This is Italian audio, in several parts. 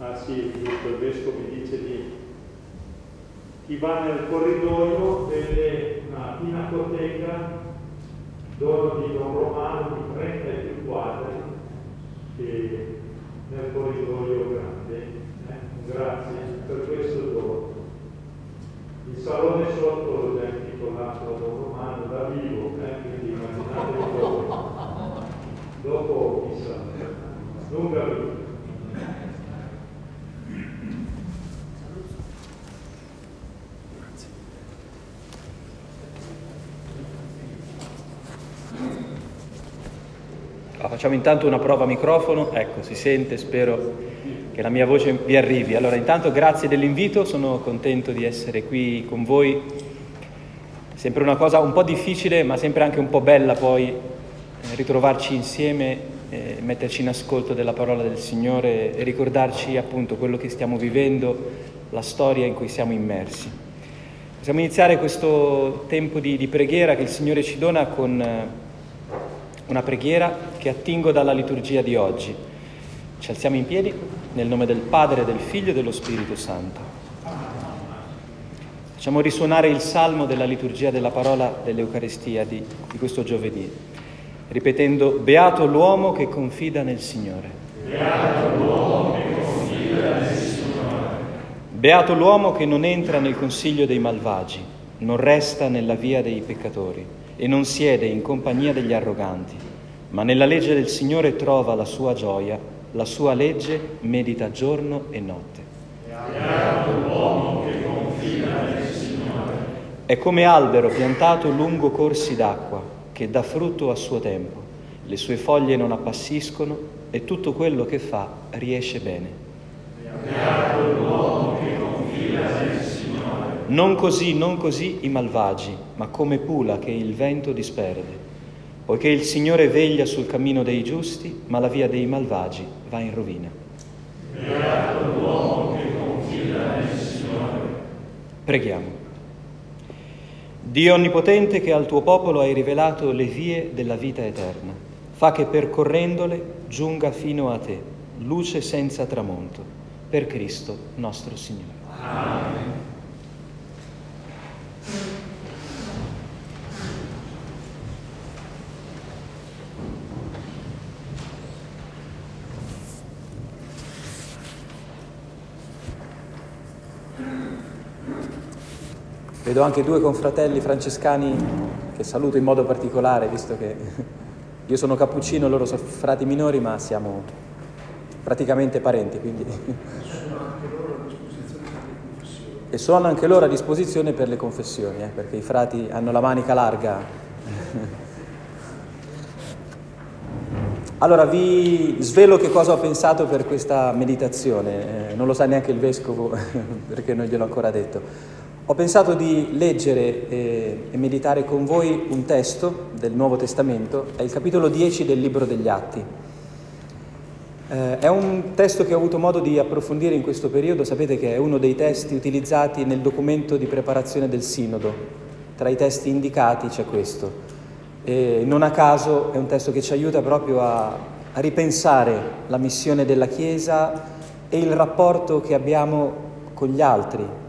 Ah sì, giusto, il vescovo mi dice di chi va nel corridoio vede una pinacoteca dono di Don Romano di 30 e più quadri che nel corridoio grande. Eh? Grazie per questo dono. Il salone sotto lo è intitolato Don Romano da vivo, eh? quindi immaginate voi. Dopo chissà, lunga Facciamo intanto una prova microfono, ecco, si sente, spero che la mia voce vi arrivi. Allora, intanto grazie dell'invito, sono contento di essere qui con voi. Sempre una cosa un po' difficile, ma sempre anche un po' bella poi eh, ritrovarci insieme, eh, metterci in ascolto della parola del Signore e ricordarci appunto quello che stiamo vivendo, la storia in cui siamo immersi. Possiamo iniziare questo tempo di, di preghiera che il Signore ci dona con eh, una preghiera che attingo dalla liturgia di oggi. Ci alziamo in piedi nel nome del Padre, del Figlio e dello Spirito Santo. Facciamo risuonare il salmo della liturgia della parola dell'Eucaristia di, di questo giovedì, ripetendo Beato l'uomo che confida nel Signore. Beato l'uomo che confida nel Signore. Beato l'uomo che non entra nel consiglio dei malvagi, non resta nella via dei peccatori e non siede in compagnia degli arroganti, ma nella legge del Signore trova la sua gioia, la sua legge medita giorno e notte. È come albero piantato lungo corsi d'acqua, che dà frutto a suo tempo, le sue foglie non appassiscono e tutto quello che fa riesce bene. Non così, non così i malvagi, ma come pula che il vento disperde. Poiché il Signore veglia sul cammino dei giusti, ma la via dei malvagi va in rovina. Beato l'uomo che confida nel Signore. Preghiamo. Dio Onnipotente che al tuo popolo hai rivelato le vie della vita eterna, fa che percorrendole giunga fino a te, luce senza tramonto, per Cristo nostro Signore. Amen. Vedo anche due confratelli francescani che saluto in modo particolare, visto che io sono cappuccino, loro sono frati minori, ma siamo praticamente parenti. Quindi... E sono anche loro a disposizione per le confessioni, eh, perché i frati hanno la manica larga. Allora vi svelo che cosa ho pensato per questa meditazione, eh, non lo sa neanche il vescovo perché non gliel'ho ancora detto. Ho pensato di leggere e, e, meditare con voi un testo del Nuovo Testamento, è il capitolo 10 del Libro degli Atti. Eh, è un testo che ho avuto modo di approfondire in questo periodo, sapete che è uno dei testi utilizzati nel documento di preparazione del Sinodo. Tra i testi indicati c'è questo. E non a caso è un testo che ci aiuta proprio a, a ripensare la missione della Chiesa e il rapporto che abbiamo con gli altri, eh,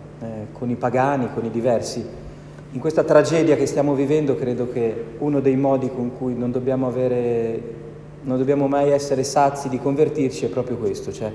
con i pagani, con i diversi. In questa tragedia che stiamo vivendo credo che uno dei modi con cui non dobbiamo, avere, non dobbiamo mai essere sazi di convertirci è proprio questo, cioè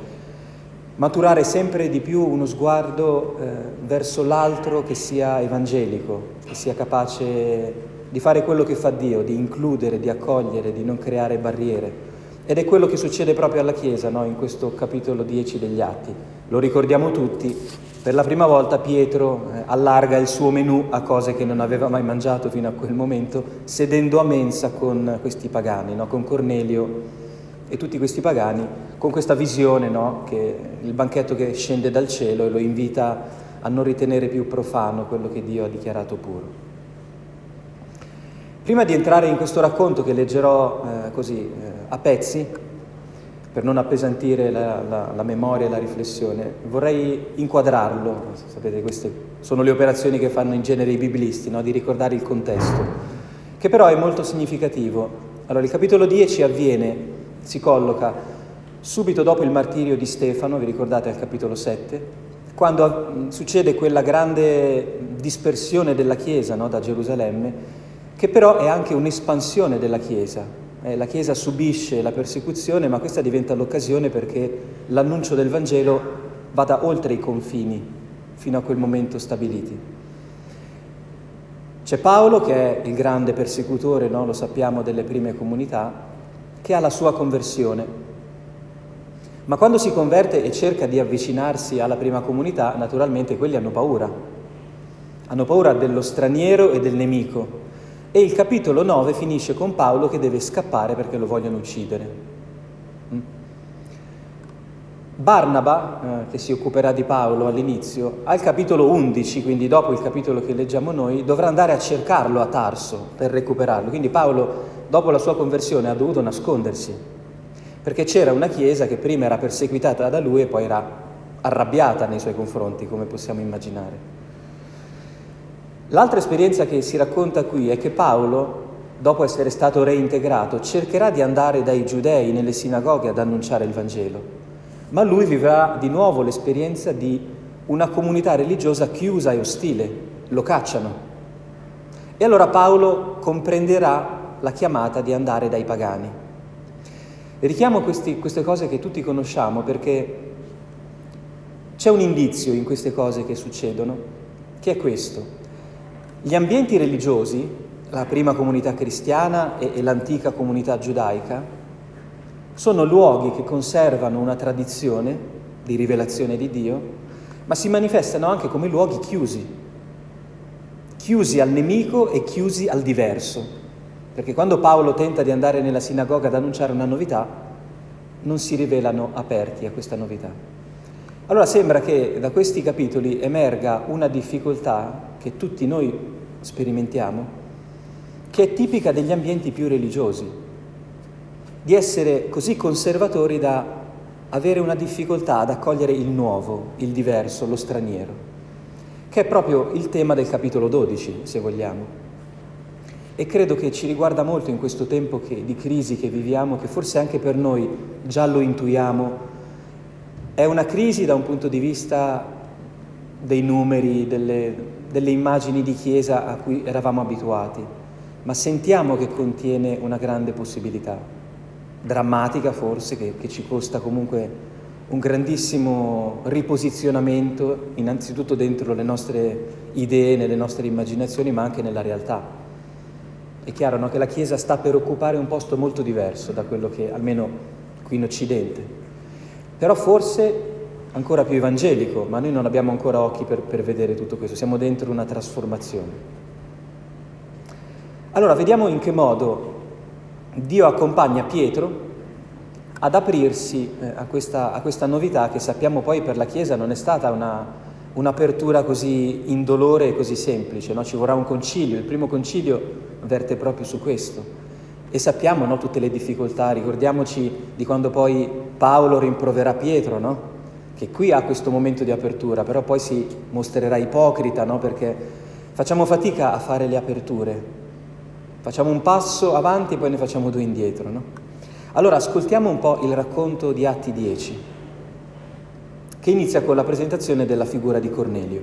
maturare sempre di più uno sguardo eh, verso l'altro che sia evangelico, che sia capace di fare quello che fa Dio, di includere, di accogliere, di non creare barriere. Ed è quello che succede proprio alla Chiesa no? in questo capitolo 10 degli Atti. Lo ricordiamo tutti, per la prima volta Pietro eh, allarga il suo menù a cose che non aveva mai mangiato fino a quel momento, sedendo a mensa con questi pagani, no? con Cornelio e tutti questi pagani, con questa visione no? che il banchetto che scende dal cielo e lo invita a non ritenere più profano quello che Dio ha dichiarato puro. Prima di entrare in questo racconto che leggerò eh, così eh, a pezzi, per non appesantire la, la, la, memoria e la riflessione, vorrei inquadrarlo, sapete queste sono le operazioni che fanno in genere i biblisti, no? di ricordare il contesto, che però è molto significativo. Allora il capitolo 10 avviene, si colloca subito dopo il martirio di Stefano, vi ricordate al capitolo 7, quando succede quella grande dispersione della Chiesa no, da Gerusalemme, che però è anche un'espansione della Chiesa. Eh, la Chiesa subisce la persecuzione, ma questa diventa l'occasione perché l'annuncio del Vangelo vada oltre i confini fino a quel momento stabiliti. C'è Paolo che è il grande persecutore, no? lo sappiamo, delle prime comunità, che ha la sua conversione ma quando si converte e cerca di avvicinarsi alla prima comunità, naturalmente quelli hanno paura. Hanno paura dello straniero e del nemico. E il capitolo 9 finisce con Paolo che deve scappare perché lo vogliono uccidere. Mm. Barnaba, eh, che si occuperà di Paolo all'inizio, al capitolo 11, quindi dopo il capitolo che leggiamo noi, dovrà andare a cercarlo a Tarso per recuperarlo. Quindi Paolo, dopo la sua conversione, ha dovuto nascondersi perché c'era una chiesa che prima era perseguitata da lui e poi era arrabbiata nei suoi confronti, come possiamo immaginare. L'altra esperienza che si racconta qui è che Paolo, dopo essere stato reintegrato, cercherà di andare dai giudei nelle sinagoghe ad annunciare il Vangelo, ma lui vivrà di nuovo l'esperienza di una comunità religiosa chiusa e ostile, lo cacciano. E allora Paolo comprenderà la chiamata di andare dai pagani. Richiamo questi, queste cose che tutti conosciamo perché c'è un indizio in queste cose che succedono, che è questo. Gli ambienti religiosi, la prima comunità cristiana e, e l'antica comunità giudaica, sono luoghi che conservano una tradizione di rivelazione di Dio, ma si manifestano anche come luoghi chiusi, chiusi al nemico e chiusi al diverso. Perché quando Paolo tenta di andare nella sinagoga ad annunciare una novità, non si rivelano aperti a questa novità. Allora sembra che da questi capitoli emerga una difficoltà che tutti noi sperimentiamo, che è tipica degli ambienti più religiosi, di essere così conservatori da avere una difficoltà ad accogliere il nuovo, il diverso, lo straniero, che è proprio il tema del capitolo 12, se vogliamo. E credo che ci riguarda molto in questo tempo che, di crisi che viviamo, che forse anche per noi già lo intuiamo. È una crisi da un punto di vista dei numeri, delle, delle immagini di Chiesa a cui eravamo abituati, ma sentiamo che contiene una grande possibilità, drammatica forse, che, che ci costa comunque un grandissimo riposizionamento, innanzitutto dentro le nostre idee, nelle nostre immaginazioni, ma anche nella realtà. È chiaro no, che la Chiesa sta per occupare un posto molto diverso da quello che, almeno qui in Occidente, però forse ancora più evangelico, ma noi non abbiamo ancora occhi per, per vedere tutto questo, siamo dentro una trasformazione. Allora, vediamo in che modo Dio accompagna Pietro ad aprirsi eh, a, questa, a, questa, novità che sappiamo poi per la Chiesa non è stata una, un'apertura così indolore e così semplice, no? ci vorrà un concilio, il primo concilio verte proprio su questo. E sappiamo no, tutte le difficoltà, ricordiamoci di quando poi Paolo rimproverà Pietro, no? che qui ha questo momento di apertura, però poi si mostrerà ipocrita, no? perché facciamo fatica a fare le aperture, facciamo un passo avanti e poi ne facciamo due indietro. Allora ascoltiamo un po' il racconto di Atti 10, che inizia con la presentazione della figura di Cornelio.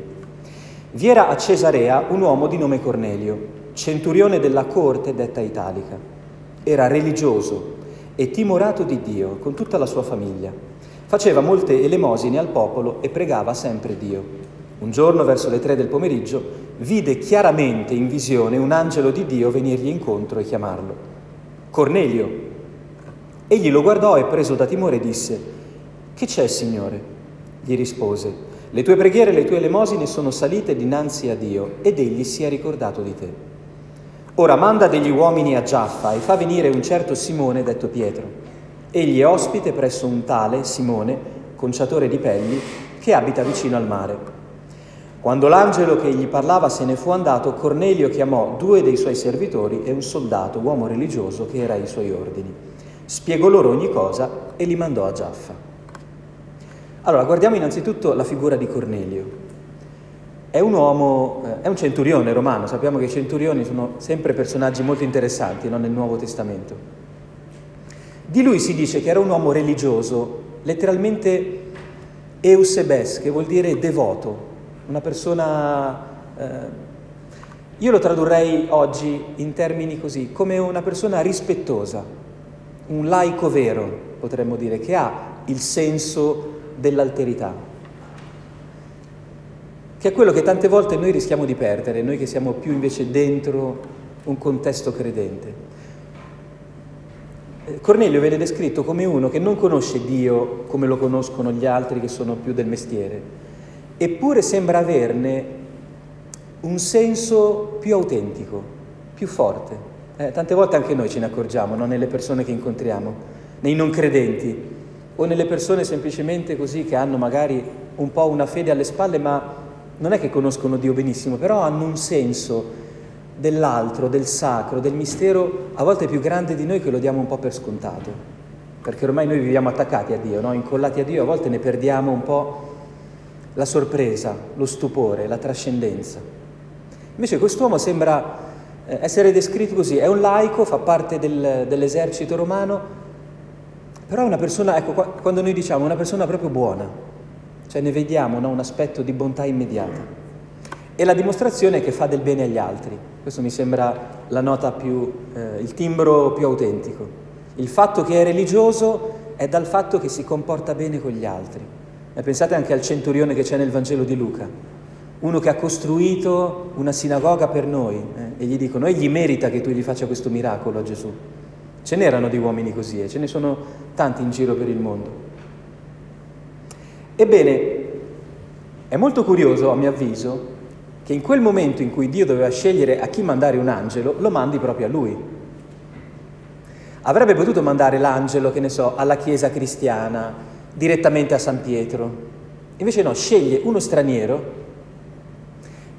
Vi era a Cesarea un uomo di nome Cornelio centurione della corte detta italica. Era religioso e timorato di Dio con tutta la sua famiglia. Faceva molte elemosine al popolo e pregava sempre Dio. Un giorno, verso le tre del pomeriggio, vide chiaramente in visione un angelo di Dio venirgli incontro e chiamarlo. Cornelio. Egli lo guardò e preso da timore disse, Che c'è, Signore? Gli rispose, Le tue preghiere e le tue elemosine sono salite dinanzi a Dio ed egli si è ricordato di te. Ora manda degli uomini a Giaffa e fa venire un certo Simone detto Pietro. Egli è ospite presso un tale Simone, conciatore di pelli, che abita vicino al mare. Quando l'angelo che gli parlava se ne fu andato, Cornelio chiamò due dei suoi servitori e un soldato, uomo religioso, che era ai suoi ordini. Spiegò loro ogni cosa e li mandò a Giaffa. Allora, guardiamo innanzitutto la figura di Cornelio. È un uomo, eh, è un centurione romano, sappiamo che i centurioni sono sempre personaggi molto interessanti no? nel Nuovo Testamento. Di lui si dice che era un uomo religioso, letteralmente eusebes, che vuol dire devoto, una persona... Eh, io lo tradurrei oggi in termini così, come una persona rispettosa, un laico vero, potremmo dire, che ha il senso dell'alterità, che è quello che tante volte noi rischiamo di perdere, noi che siamo più invece dentro un contesto credente. Eh, Cornelio viene descritto come uno che non conosce Dio come lo conoscono gli altri che sono più del mestiere, eppure sembra averne un senso più autentico, più forte. Eh, tante volte anche noi ce ne accorgiamo, no? nelle persone che incontriamo, nei non credenti o nelle persone semplicemente così che hanno magari un po' una fede alle spalle, ma non è che conoscono Dio benissimo, però hanno un senso dell'altro, del sacro, del mistero a volte più grande di noi che lo diamo un po' per scontato, perché ormai noi viviamo attaccati a Dio, no? incollati a Dio, a volte ne perdiamo un po' la sorpresa, lo stupore, la trascendenza. Invece quest'uomo sembra eh, essere descritto così, è un laico, fa parte del, dell'esercito romano, però è una persona, ecco, quando noi diciamo una persona proprio buona, cioè ne vediamo no? un aspetto di bontà immediata. E la dimostrazione è che fa del bene agli altri. Questo mi sembra la nota più, eh, il timbro più autentico. Il fatto che è religioso è dal fatto che si comporta bene con gli altri. E pensate anche al centurione che c'è nel Vangelo di Luca, uno che ha costruito una sinagoga per noi eh, e gli dicono, egli merita che tu gli faccia questo miracolo a Gesù. Ce n'erano di uomini così e ce ne sono tanti in giro per il mondo. Ebbene, è molto curioso, a mio avviso, che in quel momento in cui Dio doveva scegliere a chi mandare un angelo, lo mandi proprio a lui. Avrebbe potuto mandare l'angelo, che ne so, alla chiesa cristiana, direttamente a San Pietro. Invece no, sceglie uno straniero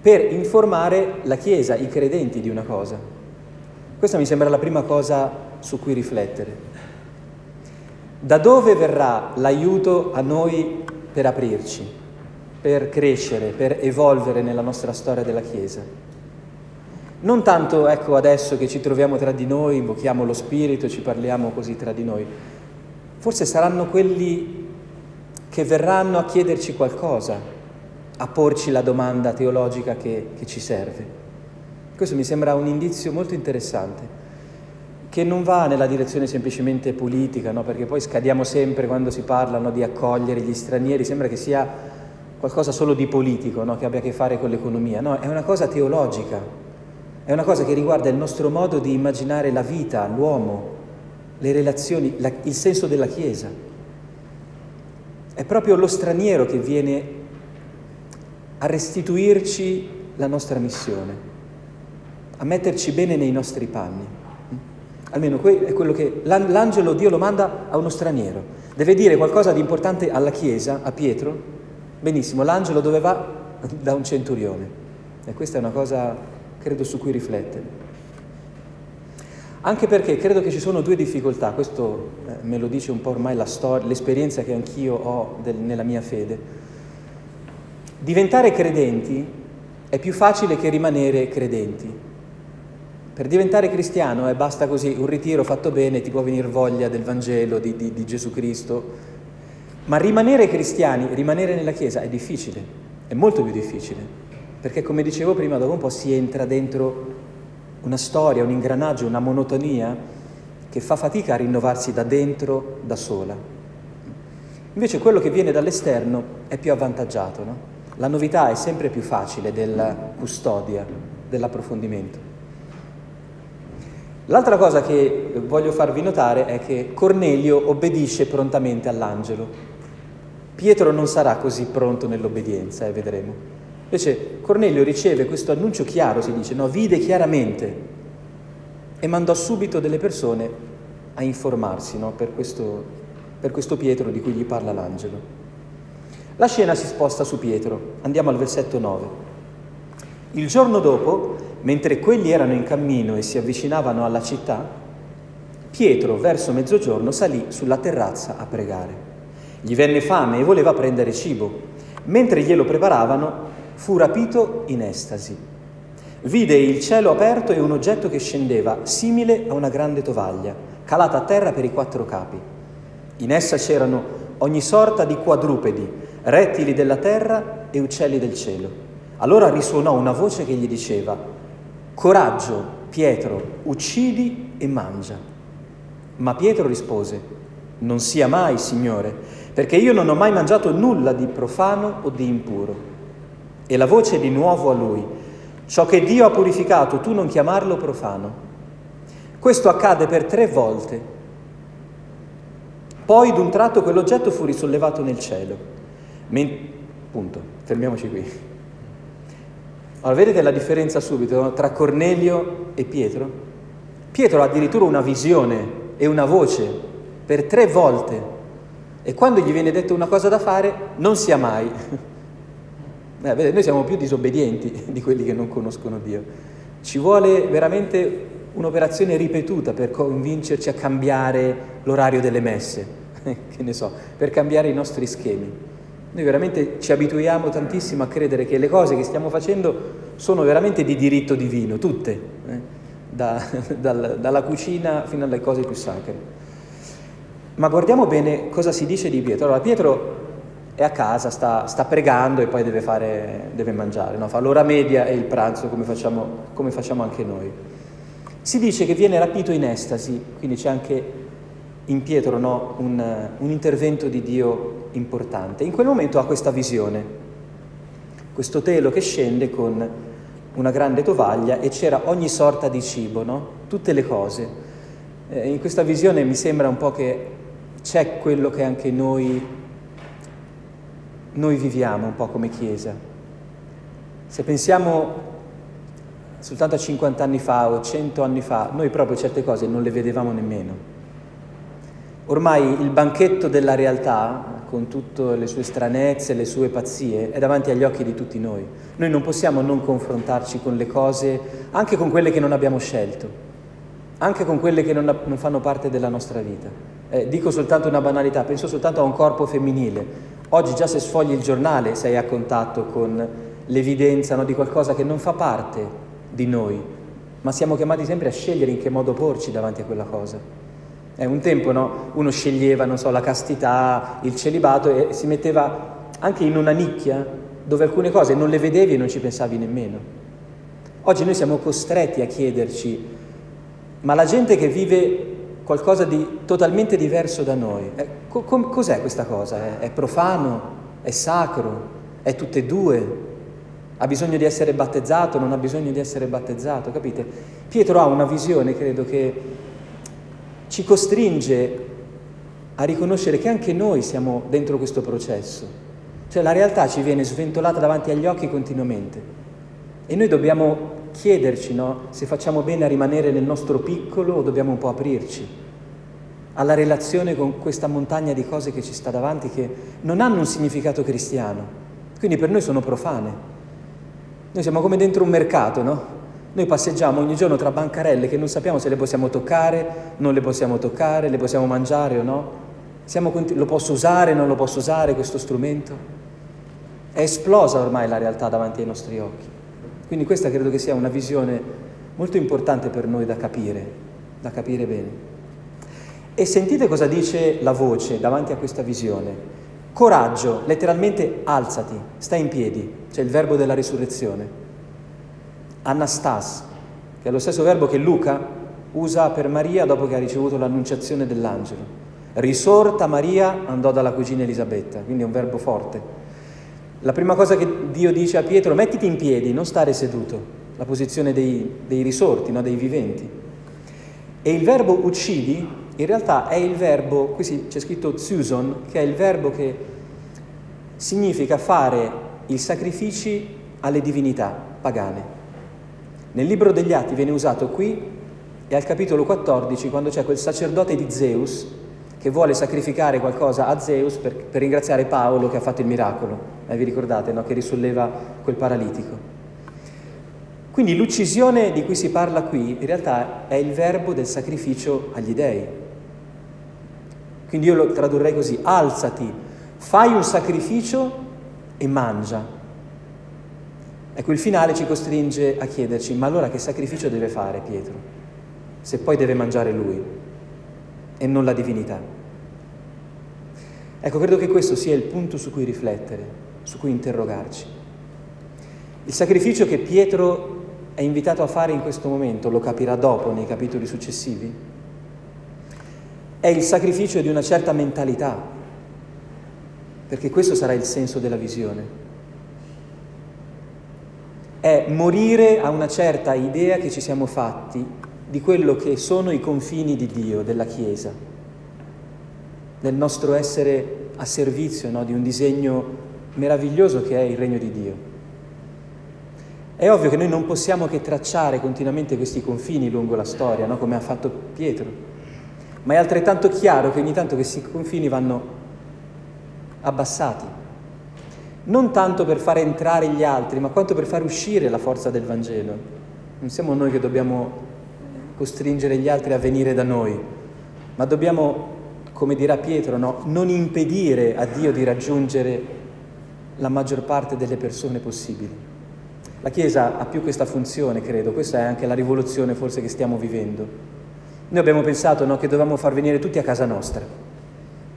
per informare la chiesa, i credenti di una cosa. Questa mi sembra la prima cosa su cui riflettere. Da dove verrà l'aiuto a noi per aprirci, per crescere, per evolvere nella nostra storia della Chiesa. Non tanto, ecco, adesso che ci troviamo tra di noi, invochiamo lo Spirito ci parliamo così tra di noi. Forse saranno quelli che verranno a chiederci qualcosa, a porci la domanda teologica che, che ci serve. Questo mi sembra un indizio molto interessante che non va nella direzione semplicemente politica, no? perché poi scadiamo sempre quando si parlano di accogliere gli stranieri, sembra che sia qualcosa solo di politico, no? che abbia a che fare con l'economia, no, è una cosa teologica, è una cosa che riguarda il nostro modo di immaginare la vita, l'uomo, le relazioni, la, il senso della Chiesa. È proprio lo straniero che viene a restituirci la nostra missione, a metterci bene nei nostri panni. Almeno è quello che l'angelo Dio lo manda a uno straniero. Deve dire qualcosa di importante alla Chiesa, a Pietro. Benissimo, l'angelo dove va? Da un centurione. E questa è una cosa, credo, su cui riflettere. Anche perché credo che ci sono due difficoltà, questo eh, me lo dice un po' ormai la storia, l'esperienza che anch'io ho del, nella mia fede. Diventare credenti è più facile che rimanere credenti. Per diventare cristiano eh, basta così, un ritiro fatto bene, ti può venire voglia del Vangelo, di, di, di Gesù Cristo. Ma rimanere cristiani, rimanere nella Chiesa è difficile, è molto più difficile, perché come dicevo prima, dopo un po' si entra dentro una storia, un ingranaggio, una monotonia che fa fatica a rinnovarsi da dentro, da sola. Invece quello che viene dall'esterno è più avvantaggiato, no? La novità è sempre più facile della custodia, dell'approfondimento. L'altra cosa che voglio farvi notare è che Cornelio obbedisce prontamente all'angelo. Pietro non sarà così pronto nell'obbedienza, eh, vedremo. Invece Cornelio riceve questo annuncio chiaro, si dice, no, vide chiaramente e mandò subito delle persone a informarsi no, per, questo, per questo Pietro di cui gli parla l'angelo. La scena si sposta su Pietro, andiamo al versetto 9. Il giorno dopo Mentre quelli erano in cammino e si avvicinavano alla città, Pietro verso mezzogiorno salì sulla terrazza a pregare. Gli venne fame e voleva prendere cibo. Mentre glielo preparavano, fu rapito in estasi. vide il cielo aperto e un oggetto che scendeva, simile a una grande tovaglia, calata a terra per i quattro capi. In essa c'erano ogni sorta di quadrupedi, rettili della terra e uccelli del cielo. Allora risuonò una voce che gli diceva, Coraggio, Pietro, uccidi e mangia. Ma Pietro rispose, Non sia mai, Signore, perché io non ho mai mangiato nulla di profano o di impuro. E la voce di nuovo a lui, Ciò che Dio ha purificato, tu non chiamarlo profano. Questo accade per tre volte. Poi d'un tratto quell'oggetto fu risollevato nel cielo. Men- punto, fermiamoci qui. Allora, vedete la differenza subito tra Cornelio e Pietro? Pietro ha addirittura una visione e una voce per tre volte e quando gli viene detto una cosa da fare non sia mai. Eh, vedete, noi siamo più disobbedienti di quelli che non conoscono Dio. Ci vuole veramente un'operazione ripetuta per convincerci a cambiare l'orario delle messe, che ne so, per cambiare i nostri schemi. Noi veramente ci abituiamo tantissimo a credere che le cose che stiamo facendo sono veramente di diritto divino, tutte, eh? da, dal, dalla cucina fino alle cose più sacre. Ma guardiamo bene cosa si dice di Pietro. Allora, Pietro è a casa, sta, sta pregando e poi deve, fare, deve mangiare, no? fa l'ora media e il pranzo come facciamo, come facciamo anche noi. Si dice che viene rapito in estasi, quindi c'è anche in Pietro no? un, un intervento di Dio importante. In quel momento ha questa visione, questo telo che scende con una grande tovaglia e c'era ogni sorta di cibo, no? tutte le cose. Eh, in questa visione mi sembra un po' che c'è quello che anche noi noi viviamo un po' come Chiesa. Se pensiamo soltanto a 50 anni fa o 100 anni fa, noi proprio certe cose non le vedevamo nemmeno. Ormai il banchetto della realtà, con tutte le sue stranezze, le sue pazzie, è davanti agli occhi di tutti noi. Noi non possiamo non confrontarci con le cose, anche con quelle che non abbiamo scelto, anche con quelle che non, non fanno parte della nostra vita. Eh, dico soltanto una banalità, penso soltanto a un corpo femminile. Oggi già se sfogli il giornale sei a contatto con l'evidenza no, di qualcosa che non fa parte di noi, ma siamo chiamati sempre a scegliere in che modo porci davanti a quella cosa. Eh, un tempo no, uno sceglieva, so, la castità, il celibato e si metteva anche in una nicchia dove alcune cose non le vedevi e non ci pensavi nemmeno. Oggi noi siamo costretti a chiederci, ma la gente che vive qualcosa di totalmente diverso da noi. Eh, co- cos'è questa cosa? È, è profano? È sacro? È tutte e due? Ha bisogno di essere battezzato? Non ha bisogno di essere battezzato? Capite? Pietro ha una visione, credo, che ci costringe a riconoscere che anche noi siamo dentro questo processo. Cioè la realtà ci viene sventolata davanti agli occhi continuamente e noi dobbiamo chiederci no, se facciamo bene a rimanere nel nostro piccolo o dobbiamo un po' aprirci alla relazione con questa montagna di cose che ci sta davanti che non hanno un significato cristiano, quindi per noi sono profane. Noi siamo come dentro un mercato, no? Noi passeggiamo ogni giorno tra bancarelle che non sappiamo se le possiamo toccare, non le possiamo toccare, le possiamo mangiare o no. Siamo, lo posso usare, non lo posso usare questo strumento? È esplosa ormai la realtà davanti ai nostri occhi. Quindi questa credo che sia una visione molto importante per noi da capire, da capire bene. E sentite cosa dice la voce davanti a questa visione. Coraggio, letteralmente alzati, stai in piedi, c'è il verbo della risurrezione. Anastas, che è lo stesso verbo che Luca usa per Maria dopo che ha ricevuto l'annunciazione dell'angelo. Risorta Maria andò dalla cugina Elisabetta, quindi è un verbo forte. La prima cosa che Dio dice a Pietro, mettiti in piedi, non stare seduto, la posizione dei, dei risorti, no? dei viventi. E il verbo uccidi in realtà è il verbo, qui c'è scritto zuson, che è il verbo che significa fare i sacrifici alle divinità pagane. Nel libro degli Atti viene usato qui e al capitolo 14, quando c'è quel sacerdote di Zeus che vuole sacrificare qualcosa a Zeus per, per ringraziare Paolo che ha fatto il miracolo. Eh, vi ricordate, no? Che risolleva quel paralitico. Quindi l'uccisione di cui si parla qui in realtà è il verbo del sacrificio agli dèi. Quindi io lo tradurrei così, alzati, fai un sacrificio e mangia. Ecco, il finale ci costringe a chiederci, ma allora che sacrificio deve fare Pietro, se poi deve mangiare lui e non la divinità? Ecco, credo che questo sia il punto su cui riflettere, su cui interrogarci. Il sacrificio che Pietro è invitato a fare in questo momento, lo capirà dopo nei capitoli successivi, è il sacrificio di una certa mentalità, perché questo sarà il senso della visione è morire a una certa idea che ci siamo fatti di quello che sono i confini di Dio, della Chiesa, del nostro essere a servizio no, di un disegno meraviglioso che è il regno di Dio. È ovvio che noi non possiamo che tracciare continuamente questi confini lungo la storia, no, come ha fatto Pietro, ma è altrettanto chiaro che ogni tanto questi confini vanno abbassati non tanto per fare entrare gli altri, ma quanto per far uscire la forza del Vangelo. Non siamo noi che dobbiamo costringere gli altri a venire da noi, ma dobbiamo, come dirà Pietro, no? non impedire a Dio di raggiungere la maggior parte delle persone possibili. La Chiesa ha più questa funzione, credo, questa è anche la rivoluzione forse che stiamo vivendo. Noi abbiamo pensato no, che dovevamo far venire tutti a casa nostra,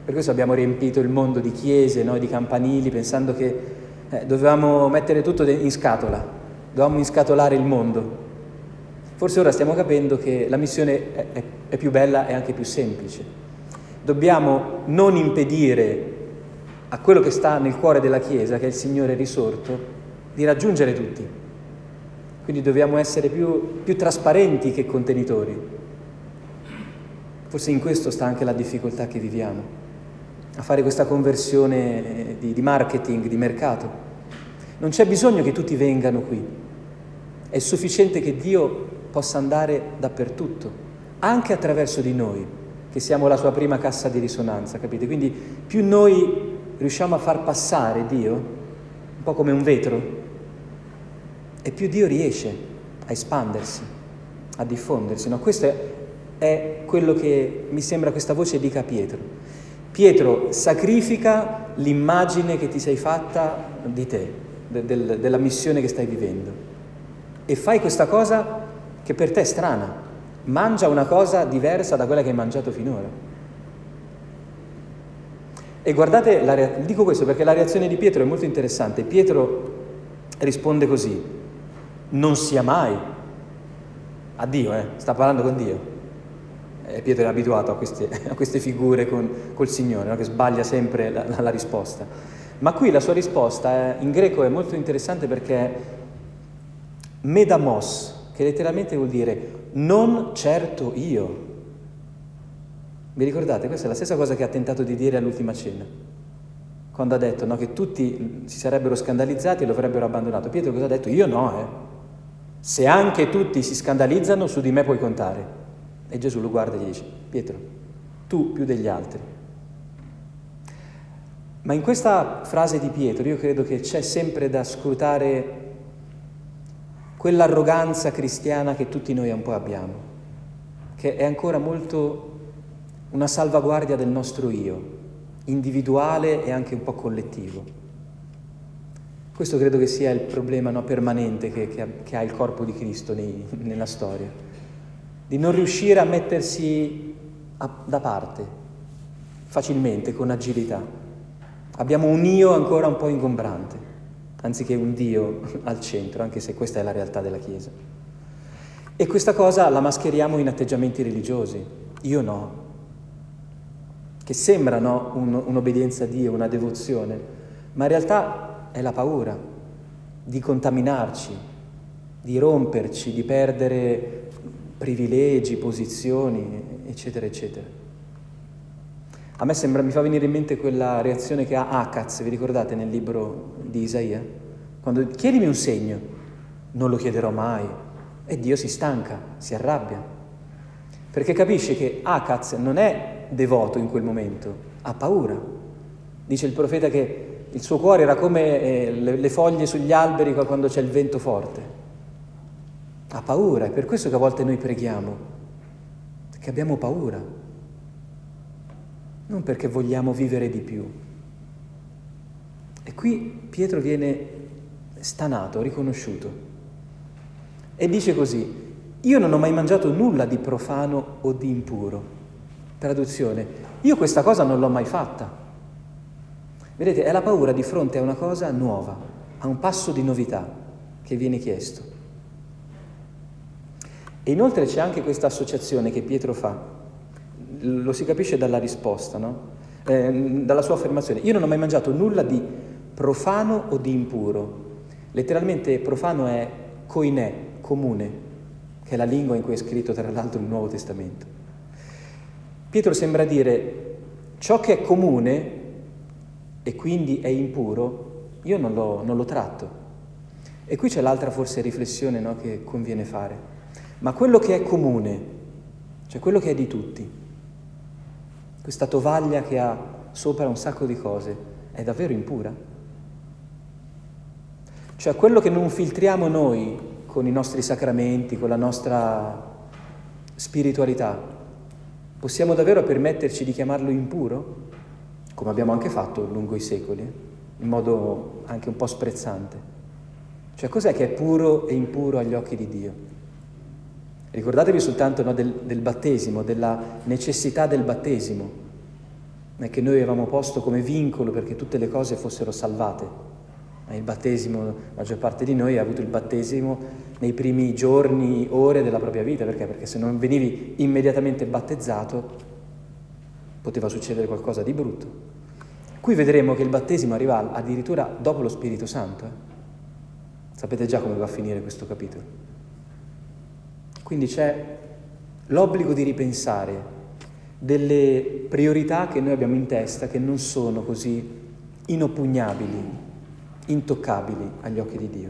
per questo abbiamo riempito il mondo di chiese, no, di campanili, pensando che eh, dovevamo mettere tutto in scatola, dovevamo inscatolare il mondo. Forse ora stiamo capendo che la missione è, è, è più bella e anche più semplice. Dobbiamo non impedire a quello che sta nel cuore della Chiesa, che è il Signore risorto, di raggiungere tutti. Quindi dobbiamo essere più, più trasparenti che contenitori. Forse in questo sta anche la difficoltà che viviamo a fare questa conversione di, di marketing, di mercato. Non c'è bisogno che tutti vengano qui, è sufficiente che Dio possa andare dappertutto, anche attraverso di noi, che siamo la sua prima cassa di risonanza, capite? Quindi più noi riusciamo a far passare Dio, un po' come un vetro, e più Dio riesce a espandersi, a diffondersi. No? Questo è, è quello che mi sembra questa voce dica Pietro. Pietro sacrifica l'immagine che ti sei fatta di te, de, del, della missione che stai vivendo. E fai questa cosa che per te è strana. Mangia una cosa diversa da quella che hai mangiato finora. E guardate, la, dico questo perché la reazione di Pietro è molto interessante. Pietro risponde così, non sia mai a Dio, eh? sta parlando con Dio eh, Pietro è abituato a queste, a queste figure con, col Signore, no? che sbaglia sempre la, la, la, risposta. Ma qui la sua risposta è, in greco è molto interessante perché è medamos, che letteralmente vuol dire non certo io. Vi ricordate? Questa è la stessa cosa che ha tentato di dire all'ultima cena, quando ha detto no, che tutti si sarebbero scandalizzati e lo avrebbero abbandonato. Pietro cosa ha detto? Io no, eh. Se anche tutti si scandalizzano, su di me puoi contare. E Gesù lo guarda e gli dice, Pietro, tu più degli altri. Ma in questa frase di Pietro io credo che c'è sempre da scrutare quell'arroganza cristiana che tutti noi un po' abbiamo, che è ancora molto una salvaguardia del nostro io, individuale e anche un po' collettivo. Questo credo che sia il problema no, permanente che, che, che, ha, il corpo di Cristo nei, nella storia di non riuscire a mettersi a, da parte facilmente, con agilità. Abbiamo un io ancora un po' ingombrante, anziché un Dio al centro, anche se questa è la realtà della Chiesa. E questa cosa la mascheriamo in atteggiamenti religiosi, io no, che sembrano un, un'obbedienza a Dio, una devozione, ma in realtà è la paura di contaminarci, di romperci, di perdere privilegi, posizioni, eccetera, eccetera. A me sembra, mi fa venire in mente quella reazione che ha Acaz, vi ricordate nel libro di Isaia? Quando chiedimi un segno, non lo chiederò mai. E Dio si stanca, si arrabbia, perché capisce che Acaz non è devoto in quel momento, ha paura. Dice il profeta che il suo cuore era come eh, le foglie sugli alberi quando c'è il vento forte ha paura, è per questo che a volte noi preghiamo, perché abbiamo paura, non perché vogliamo vivere di più. E qui Pietro viene stanato, riconosciuto. E dice così, io non ho mai mangiato nulla di profano o di impuro. Traduzione, io questa cosa non l'ho mai fatta. Vedete, è la paura di fronte a una cosa nuova, a un passo di novità che viene chiesto. E inoltre c'è anche questa associazione che Pietro fa, lo si capisce dalla risposta, no? eh, dalla sua affermazione. Io non ho mai mangiato nulla di profano o di impuro. Letteralmente profano è koinè, comune, che è la lingua in cui è scritto tra l'altro il Nuovo Testamento. Pietro sembra dire ciò che è comune e quindi è impuro, io non lo, non lo tratto. E qui c'è l'altra forse riflessione no, che conviene fare. Ma quello che è comune, cioè quello che è di tutti, questa tovaglia che ha sopra un sacco di cose, è davvero impura? Cioè quello che non filtriamo noi con i nostri sacramenti, con la nostra spiritualità, Possiamo davvero permetterci di chiamarlo impuro? Come abbiamo anche fatto lungo i secoli, in modo anche un po' sprezzante. Cioè cos'è che è puro e impuro agli occhi di Dio? Ricordatevi soltanto no, del, del, battesimo, della necessità del battesimo, che noi avevamo posto come vincolo perché tutte le cose fossero salvate. Il battesimo, la maggior parte di noi ha avuto il battesimo nei primi giorni, ore della propria vita, perché? Perché se non venivi immediatamente battezzato poteva succedere qualcosa di brutto. Qui vedremo che il battesimo arriva addirittura dopo lo Spirito Santo. Eh? Sapete già come va a finire questo capitolo. Quindi c'è l'obbligo di ripensare delle priorità che noi abbiamo in testa che non sono così inoppugnabili, intoccabili agli occhi di Dio.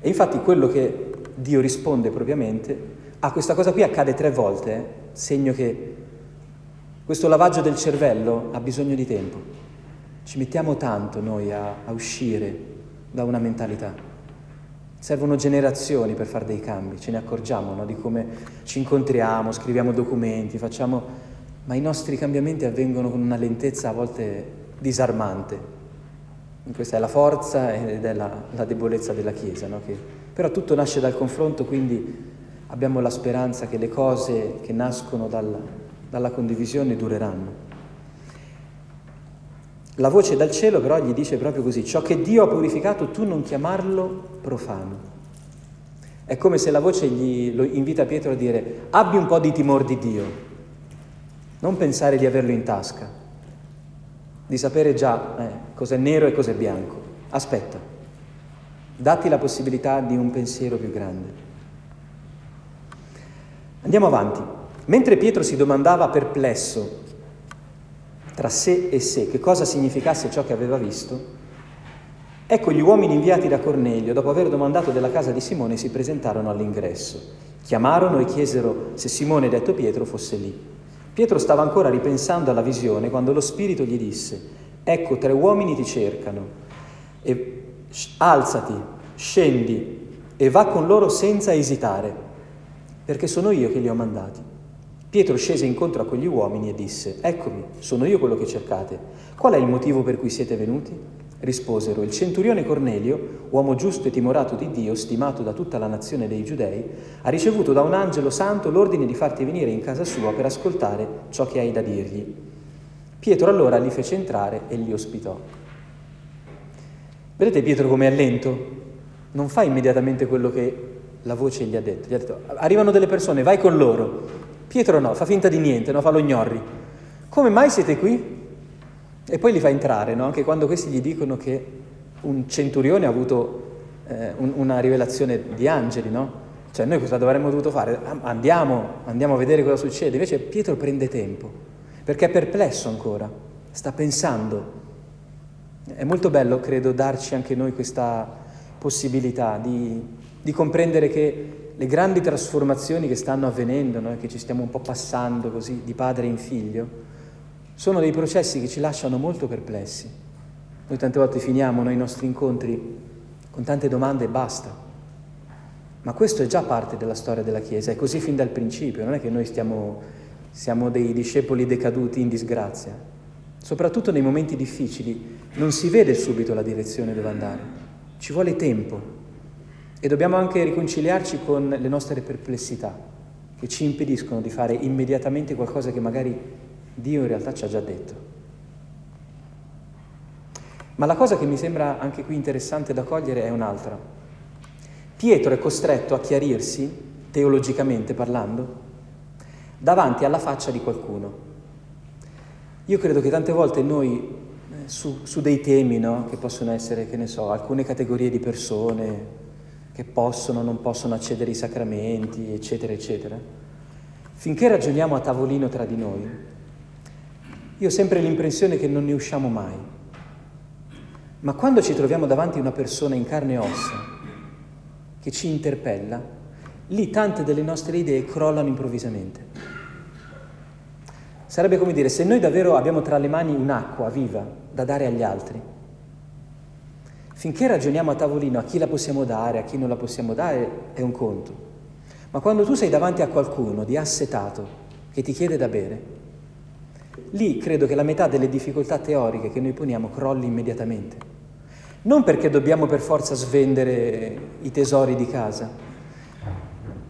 E infatti quello che Dio risponde propriamente, a questa cosa qui accade tre volte, eh? segno che questo lavaggio del cervello ha bisogno di tempo. Ci mettiamo tanto noi a, a uscire da una mentalità. Servono generazioni per fare dei cambi, ce ne accorgiamo no? di come ci incontriamo, scriviamo documenti, facciamo... ma i nostri cambiamenti avvengono con una lentezza a volte disarmante. Questa è la forza ed è la, la debolezza della Chiesa, no? che, però tutto nasce dal confronto, quindi abbiamo la speranza che le cose che nascono dalla, dalla condivisione dureranno. La voce dal cielo però gli dice proprio così, ciò che Dio ha purificato tu non chiamarlo profano. È come se la voce gli lo invita Pietro a dire abbi un po' di timore di Dio, non pensare di averlo in tasca, di sapere già eh, cos'è nero e cos'è bianco. Aspetta, datti la possibilità di un pensiero più grande. Andiamo avanti. Mentre Pietro si domandava perplesso tra sé e sé che cosa significasse ciò che aveva visto, ecco gli uomini inviati da Cornelio, dopo aver domandato della casa di Simone, si presentarono all'ingresso. Chiamarono e chiesero se Simone, detto Pietro, fosse lì. Pietro stava ancora ripensando alla visione quando lo Spirito gli disse, ecco tre uomini ti cercano, e alzati, scendi e va con loro senza esitare, perché sono io che li ho mandati. Pietro scese incontro a quegli uomini e disse, eccomi, sono io quello che cercate. Qual è il motivo per cui siete venuti? Risposero, il centurione Cornelio, uomo giusto e timorato di Dio, stimato da tutta la nazione dei giudei, ha ricevuto da un angelo santo l'ordine di farti venire in casa sua per ascoltare ciò che hai da dirgli. Pietro allora li fece entrare e li ospitò. Vedete Pietro come è lento? Non fa immediatamente quello che la voce gli ha detto. Gli ha detto, arrivano delle persone, vai con loro. Pietro no, fa finta di niente, no? fa lo gnorri. Come mai siete qui? E poi li fa entrare, no? anche quando questi gli dicono che un centurione ha avuto eh, un, una rivelazione di angeli, no? Cioè noi cosa dovremmo dovuto fare? Andiamo, andiamo a vedere cosa succede. Invece Pietro prende tempo, perché è perplesso ancora, sta pensando. È molto bello, credo, darci anche noi questa possibilità di, di comprendere che le grandi trasformazioni che stanno avvenendo, no? che ci stiamo un po' passando così di padre in figlio, sono dei processi che ci lasciano molto perplessi. Noi tante volte finiamo noi, i nostri incontri con tante domande e basta. Ma questo è già parte della storia della Chiesa, è così fin dal principio, non è che noi stiamo, siamo dei discepoli decaduti in disgrazia. Soprattutto nei momenti difficili non si vede subito la direzione dove andare, ci vuole tempo e dobbiamo anche riconciliarci con le nostre perplessità che ci impediscono di fare immediatamente qualcosa che magari Dio in realtà ci ha già detto. Ma la cosa che mi sembra anche qui interessante da cogliere è un'altra. Pietro è costretto a chiarirsi, teologicamente parlando, davanti alla faccia di qualcuno. Io credo che tante volte noi eh, su, su dei temi, no, che possono essere, che ne so, alcune categorie di persone che possono o non possono accedere ai sacramenti, eccetera, eccetera, finché ragioniamo a tavolino tra di noi, io ho sempre l'impressione che non ne usciamo mai. Ma quando ci troviamo davanti a una persona in carne e ossa che ci interpella, lì tante delle nostre idee crollano improvvisamente. Sarebbe come dire, se noi davvero abbiamo tra le mani un'acqua viva da dare agli altri, Finché ragioniamo a tavolino a chi la possiamo dare, a chi non la possiamo dare, è un conto. Ma quando tu sei davanti a qualcuno di assetato che ti chiede da bere, lì credo che la metà delle difficoltà teoriche che noi poniamo crolli immediatamente. Non perché dobbiamo per forza svendere i tesori di casa,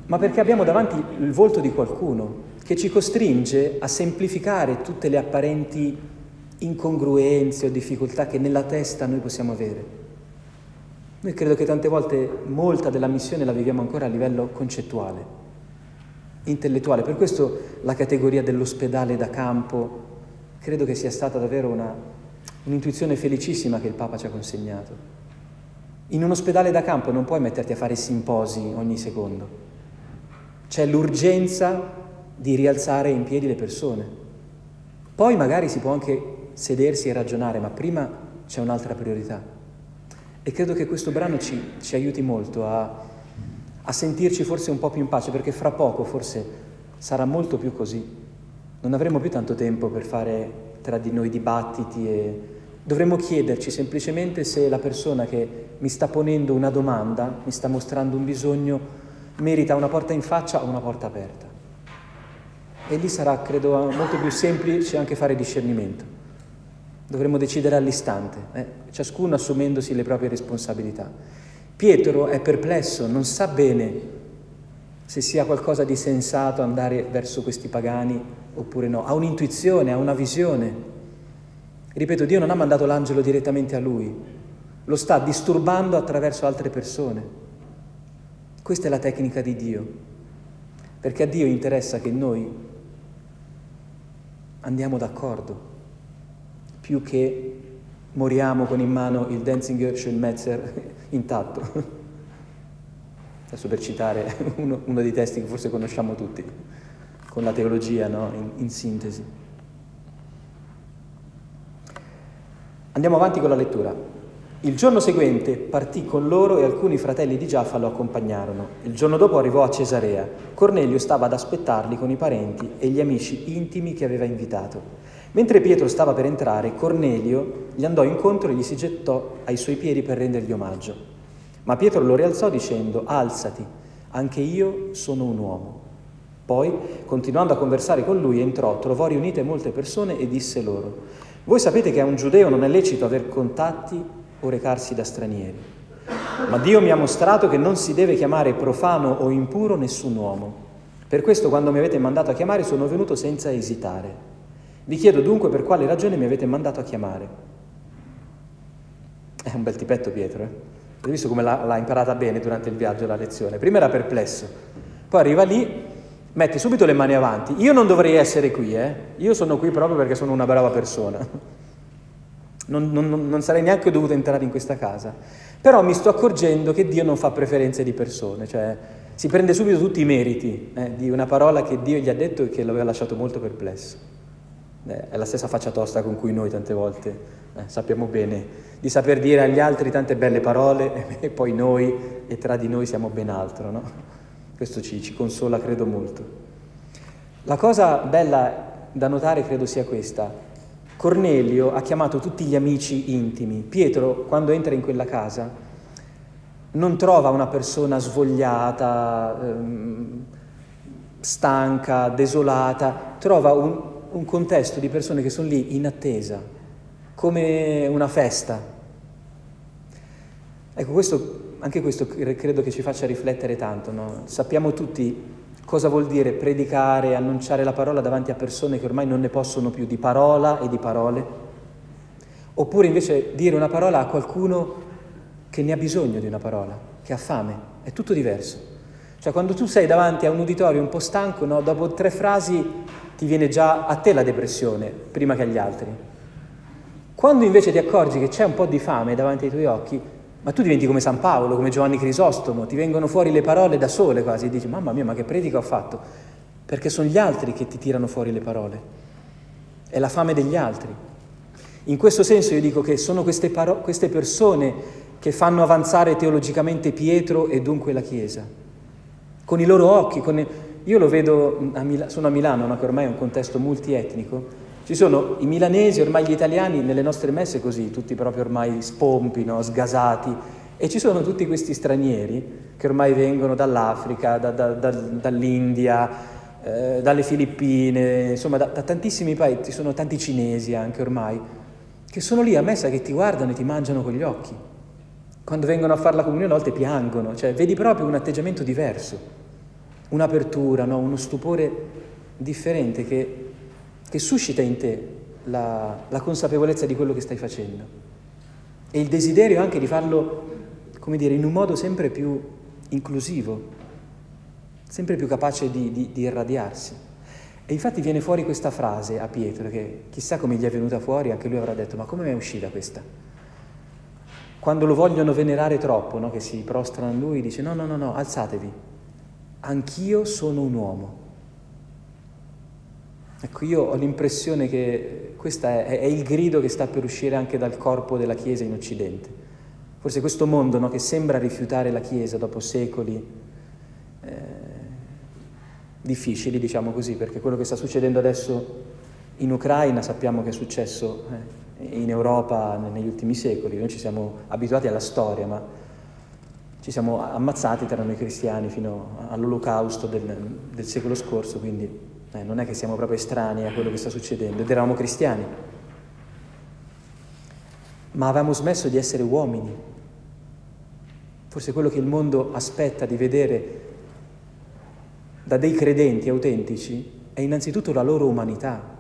ma perché abbiamo davanti il volto di qualcuno che ci costringe a semplificare tutte le apparenti incongruenze o difficoltà che nella testa noi possiamo avere. Noi credo che tante volte molta della missione la viviamo ancora a livello concettuale, intellettuale. Per questo la categoria dell'ospedale da campo credo che sia stata davvero una, un'intuizione felicissima che il Papa ci ha consegnato. In un ospedale da campo non puoi metterti a fare simposi ogni secondo. C'è l'urgenza di rialzare in piedi le persone. Poi magari si può anche sedersi e ragionare, ma prima c'è un'altra priorità. E credo che questo brano ci, ci aiuti molto a, a sentirci forse un po' più in pace, perché fra poco forse sarà molto più così. Non avremo più tanto tempo per fare tra di noi dibattiti e dovremmo chiederci semplicemente se la persona che mi sta ponendo una domanda, mi sta mostrando un bisogno, merita una porta in faccia o una porta aperta. E lì sarà, credo, molto più semplice anche fare discernimento. Dovremmo decidere all'istante, eh? ciascuno assumendosi le proprie responsabilità. Pietro è perplesso, non sa bene se sia qualcosa di sensato andare verso questi pagani oppure no. Ha un'intuizione, ha una visione. Ripeto, Dio non ha mandato l'angelo direttamente a lui, lo sta disturbando attraverso altre persone. Questa è la tecnica di Dio, perché a Dio interessa che noi andiamo d'accordo più che moriamo con in mano il Denzinger Schönmetzer intatto. Adesso per citare uno, uno, dei testi che forse conosciamo tutti, con la teologia no? in, in sintesi. Andiamo avanti con la lettura. Il giorno seguente partì con loro e alcuni fratelli di Giaffa lo accompagnarono. Il giorno dopo arrivò a Cesarea. Cornelio stava ad aspettarli con i parenti e gli amici intimi che aveva invitato. Mentre Pietro stava per entrare, Cornelio gli andò incontro e gli si gettò ai suoi piedi per rendergli omaggio. Ma Pietro lo rialzò dicendo, alzati, anche io sono un uomo. Poi, continuando a conversare con lui, entrò, trovò riunite molte persone e disse loro, voi sapete che a un giudeo non è lecito aver contatti o recarsi da stranieri. Ma Dio mi ha mostrato che non si deve chiamare profano o impuro nessun uomo. Per questo quando mi avete mandato a chiamare sono venuto senza esitare. Vi chiedo dunque per quale ragione mi avete mandato a chiamare. È un bel tipetto Pietro, eh? Hai visto come l'ha, l'ha imparata bene durante il viaggio la lezione? Prima era perplesso, poi arriva lì, mette subito le mani avanti. Io non dovrei essere qui, eh? Io sono qui proprio perché sono una brava persona. Non, non, non, sarei neanche dovuto entrare in questa casa. Però mi sto accorgendo che Dio non fa preferenze di persone, cioè si prende subito tutti i meriti eh, di una parola che Dio gli ha detto e che lo aveva lasciato molto perplesso. Eh, è la stessa faccia tosta con cui noi tante volte eh, sappiamo bene di saper dire agli altri tante belle parole e poi noi e tra di noi siamo ben altro, no? Questo ci, ci consola, credo, molto. La cosa bella da notare credo sia questa. Cornelio ha chiamato tutti gli amici intimi. Pietro, quando entra in quella casa, non trova una persona svogliata, ehm, stanca, desolata, trova un, un contesto di persone che sono lì in attesa, come una festa. Ecco, questo, anche questo credo che ci faccia riflettere tanto. No? Sappiamo tutti cosa vuol dire predicare, annunciare la parola davanti a persone che ormai non ne possono più di parola e di parole, oppure invece dire una parola a qualcuno che ne ha bisogno di una parola, che ha fame, è tutto diverso. Cioè quando tu sei davanti a un uditorio un po' stanco, no, dopo tre frasi ti viene già a te la depressione, prima che agli altri. Quando invece ti accorgi che c'è un po' di fame davanti ai tuoi occhi, ma tu diventi come San Paolo, come Giovanni Crisostomo, ti vengono fuori le parole da sole quasi, e dici mamma mia ma che predica ho fatto, perché sono gli altri che ti tirano fuori le parole, è la fame degli altri. In questo senso io dico che sono queste, paro- queste persone che fanno avanzare teologicamente Pietro e dunque la Chiesa, con i loro occhi, con... io lo vedo, a Mil- sono a Milano, no? che ormai è un contesto multietnico, ci sono i milanesi, ormai gli italiani, nelle nostre messe così, tutti proprio ormai spompi, no? sgasati, e ci sono tutti questi stranieri che ormai vengono dall'Africa, da, da, da, dall'India, eh, dalle Filippine, insomma da, tantissimi paesi, ci sono tanti cinesi anche ormai, che sono lì a messa che ti guardano e ti mangiano con gli occhi. Quando vengono a fare la comunione a volte piangono, cioè vedi proprio un atteggiamento diverso, un'apertura, no? uno stupore differente che che suscita in te la, la, consapevolezza di quello che stai facendo e il desiderio anche di farlo, come dire, in un modo sempre più inclusivo, sempre più capace di, di, di irradiarsi. E infatti viene fuori questa frase a Pietro, che chissà come gli è venuta fuori, anche lui avrà detto, ma come è uscita questa? Quando lo vogliono venerare troppo, no? che si prostrano a lui, dice no, no, no, no, alzatevi, anch'io sono un uomo. Ecco, io ho l'impressione che questo è, è, il grido che sta per uscire anche dal corpo della Chiesa in Occidente. Forse questo mondo no, che sembra rifiutare la Chiesa dopo secoli eh, difficili, diciamo così, perché quello che sta succedendo adesso in Ucraina sappiamo che è successo eh, in Europa negli ultimi secoli. Noi ci siamo abituati alla storia, ma ci siamo ammazzati tra noi cristiani fino all'olocausto del, del secolo scorso, quindi eh, non è che siamo proprio estranei a quello che sta succedendo, ed eravamo cristiani, ma avevamo smesso di essere uomini. Forse quello che il mondo aspetta di vedere da dei credenti autentici è innanzitutto la loro umanità.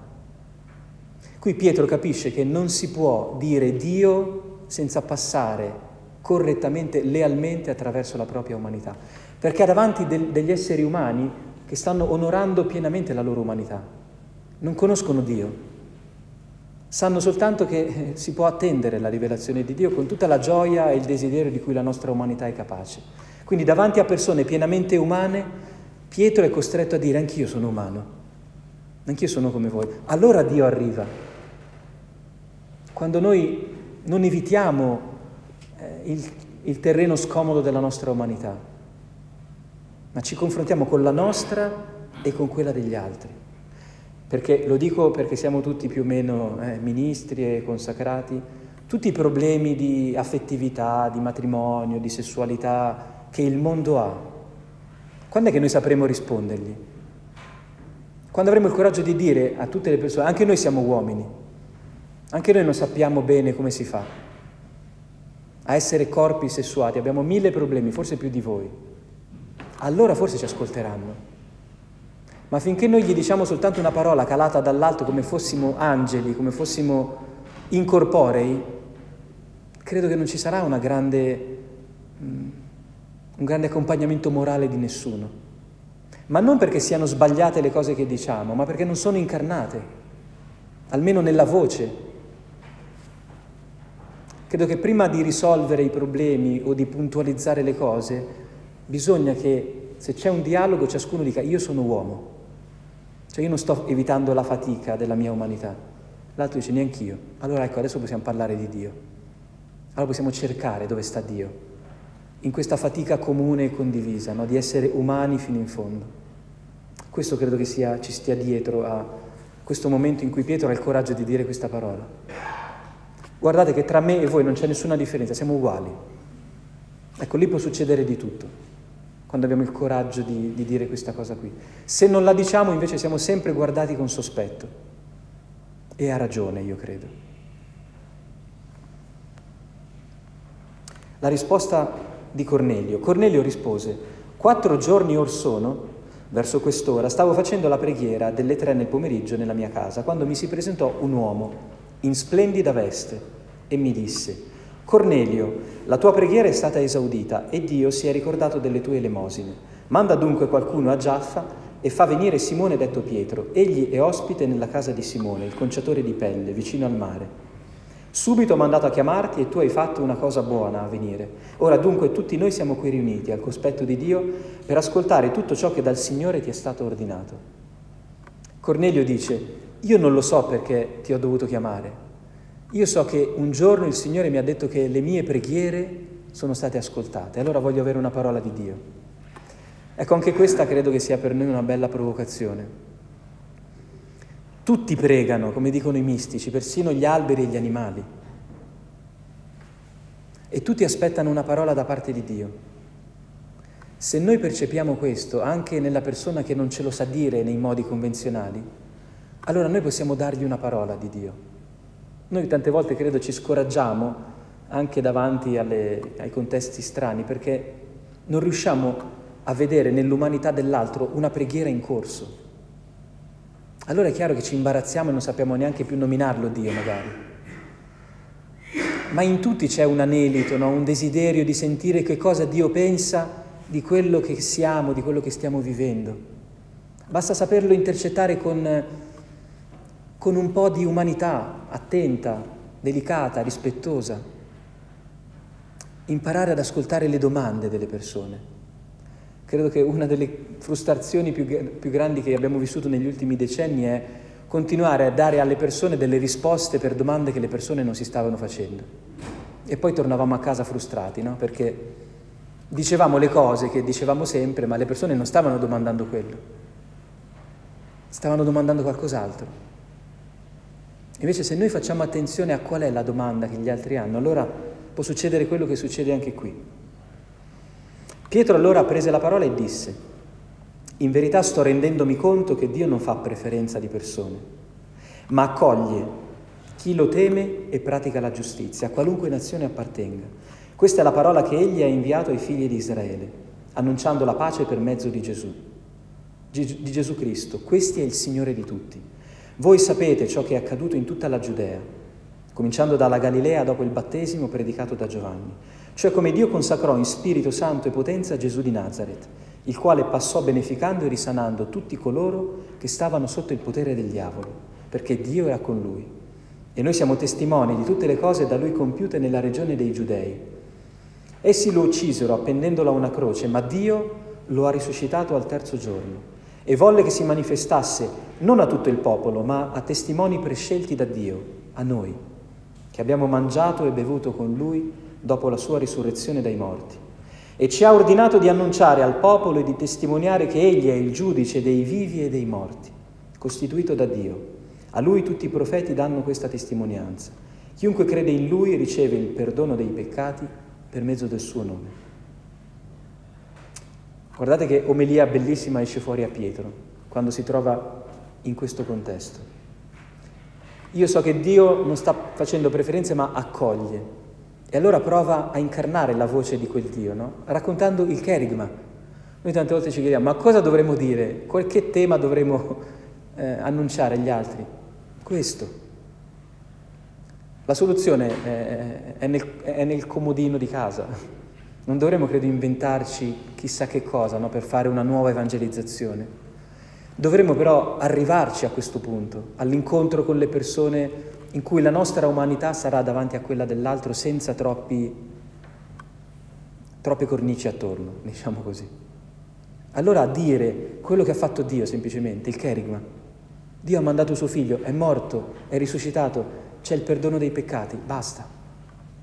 Qui Pietro capisce che non si può dire Dio senza passare correttamente, lealmente attraverso la propria umanità, perché davanti del, degli esseri umani che stanno onorando pienamente la loro umanità. Non conoscono Dio. Sanno soltanto che eh, si può attendere la rivelazione di Dio con tutta la gioia e il desiderio di cui la nostra umanità è capace. Quindi davanti a persone pienamente umane, Pietro è costretto a dire anch'io sono umano, anch'io sono come voi. Allora Dio arriva. Quando noi non evitiamo eh, il, il terreno scomodo della nostra umanità, ma ci confrontiamo con la nostra e con quella degli altri. Perché lo dico perché siamo tutti più o meno eh, ministri e consacrati, tutti i problemi di affettività, di matrimonio, di sessualità che il mondo ha, quando è che noi sapremo rispondergli? Quando avremo il coraggio di dire a tutte le persone, anche noi siamo uomini, anche noi non sappiamo bene come si fa a essere corpi sessuati, abbiamo mille problemi, forse più di voi allora forse ci ascolteranno. Ma finché noi gli diciamo soltanto una parola calata dall'alto come fossimo angeli, come fossimo incorporei, credo che non ci sarà grande, mm, un grande accompagnamento morale di nessuno. Ma non perché siano sbagliate le cose che diciamo, ma perché non sono incarnate, almeno nella voce. Credo che prima di risolvere i problemi o di puntualizzare le cose, bisogna che se c'è un dialogo ciascuno dica io sono uomo, cioè io non sto evitando la fatica della mia umanità, l'altro dice neanch'io, allora ecco adesso possiamo parlare di Dio, allora possiamo cercare dove sta Dio, in questa fatica comune e condivisa, no? di essere umani fino in fondo. Questo credo che sia, ci stia dietro a questo momento in cui Pietro ha il coraggio di dire questa parola guardate che tra me e voi non c'è nessuna differenza, siamo uguali. Ecco, lì può succedere di tutto, quando abbiamo il coraggio di, di dire questa cosa qui. Se non la diciamo invece siamo sempre guardati con sospetto. E ha ragione, io credo. La risposta di Cornelio. Cornelio rispose, quattro giorni or sono, verso quest'ora, stavo facendo la preghiera delle tre nel pomeriggio nella mia casa, quando mi si presentò un uomo in splendida veste e mi disse, Cornelio, la tua preghiera è stata esaudita e Dio si è ricordato delle tue elemosine. Manda dunque qualcuno a Giaffa e fa venire Simone detto Pietro. Egli è ospite nella casa di Simone, il conciatore di pelle, vicino al mare. Subito ho mandato a chiamarti e tu hai fatto una cosa buona a venire. Ora dunque tutti noi siamo qui riuniti al cospetto di Dio per ascoltare tutto ciò che dal Signore ti è stato ordinato. Cornelio dice, io non lo so perché ti ho dovuto chiamare. Io so che un giorno il Signore mi ha detto che le mie preghiere sono state ascoltate, allora voglio avere una parola di Dio. Ecco, anche questa credo che sia per noi una bella provocazione. Tutti pregano, come dicono i mistici, persino gli alberi e gli animali. E tutti aspettano una parola da parte di Dio. Se noi percepiamo questo anche nella persona che non ce lo sa dire nei modi convenzionali, allora noi possiamo dargli una parola di Dio. Noi tante volte credo ci scoraggiamo anche davanti alle, ai contesti strani perché non riusciamo a vedere nell'umanità dell'altro una preghiera in corso. Allora è chiaro che ci imbarazziamo e non sappiamo neanche più nominarlo Dio magari. Ma in tutti c'è un anelito, no? un desiderio di sentire che cosa Dio pensa di quello che siamo, di quello che stiamo vivendo. Basta saperlo intercettare con, con un po' di umanità attenta, delicata, rispettosa. Imparare ad ascoltare le domande delle persone. Credo che una delle frustrazioni più, più grandi che abbiamo vissuto negli ultimi decenni è continuare a dare alle persone delle risposte per domande che le persone non si stavano facendo. E poi tornavamo a casa frustrati, no? Perché dicevamo le cose che dicevamo sempre, ma le persone non stavano domandando quello, stavano domandando qualcos'altro. Invece se noi facciamo attenzione a qual è la domanda che gli altri hanno, allora può succedere quello che succede anche qui. Pietro allora prese la parola e disse, in verità sto rendendomi conto che Dio non fa preferenza di persone, ma accoglie chi lo teme e pratica la giustizia, a qualunque nazione appartenga. Questa è la parola che egli ha inviato ai figli di Israele, annunciando la pace per mezzo di Gesù, di Gesù Cristo. Questi è il Signore di tutti. Voi sapete ciò che è accaduto in tutta la Giudea, cominciando dalla Galilea dopo il battesimo predicato da Giovanni cioè come Dio consacrò in Spirito Santo e potenza Gesù di Nazareth, il quale passò beneficando e risanando tutti coloro che stavano sotto il potere del diavolo, perché Dio era con lui. E noi siamo testimoni di tutte le cose da lui compiute nella regione dei Giudei. Essi lo uccisero appendendolo a una croce, ma Dio lo ha risuscitato al terzo giorno e volle che si manifestasse non a tutto il popolo, ma a testimoni prescelti da Dio, a noi, che abbiamo mangiato e bevuto con lui dopo la sua risurrezione dai morti. E ci ha ordinato di annunciare al popolo e di testimoniare che Egli è il giudice dei vivi e dei morti, costituito da Dio. A Lui tutti i profeti danno questa testimonianza. Chiunque crede in Lui riceve il perdono dei peccati per mezzo del suo nome. Guardate che omelia bellissima esce fuori a Pietro quando si trova in questo contesto. Io so che Dio non sta facendo preferenze ma accoglie e allora prova a incarnare la voce di quel Dio, no? raccontando il kerigma. Noi tante volte ci chiediamo, ma cosa dovremmo dire? Qualche tema dovremmo eh, annunciare agli altri? Questo. La soluzione è, è, nel, è, nel, comodino di casa. Non dovremmo, credo, inventarci chissà che cosa no? per fare una nuova evangelizzazione. Dovremmo però arrivarci a questo punto, all'incontro con le persone in cui la nostra umanità sarà davanti a quella dell'altro senza troppi, troppe cornici attorno, diciamo così. Allora dire quello che ha fatto Dio semplicemente, il kerigma. Dio ha mandato suo figlio, è morto, è risuscitato, c'è il perdono dei peccati, basta.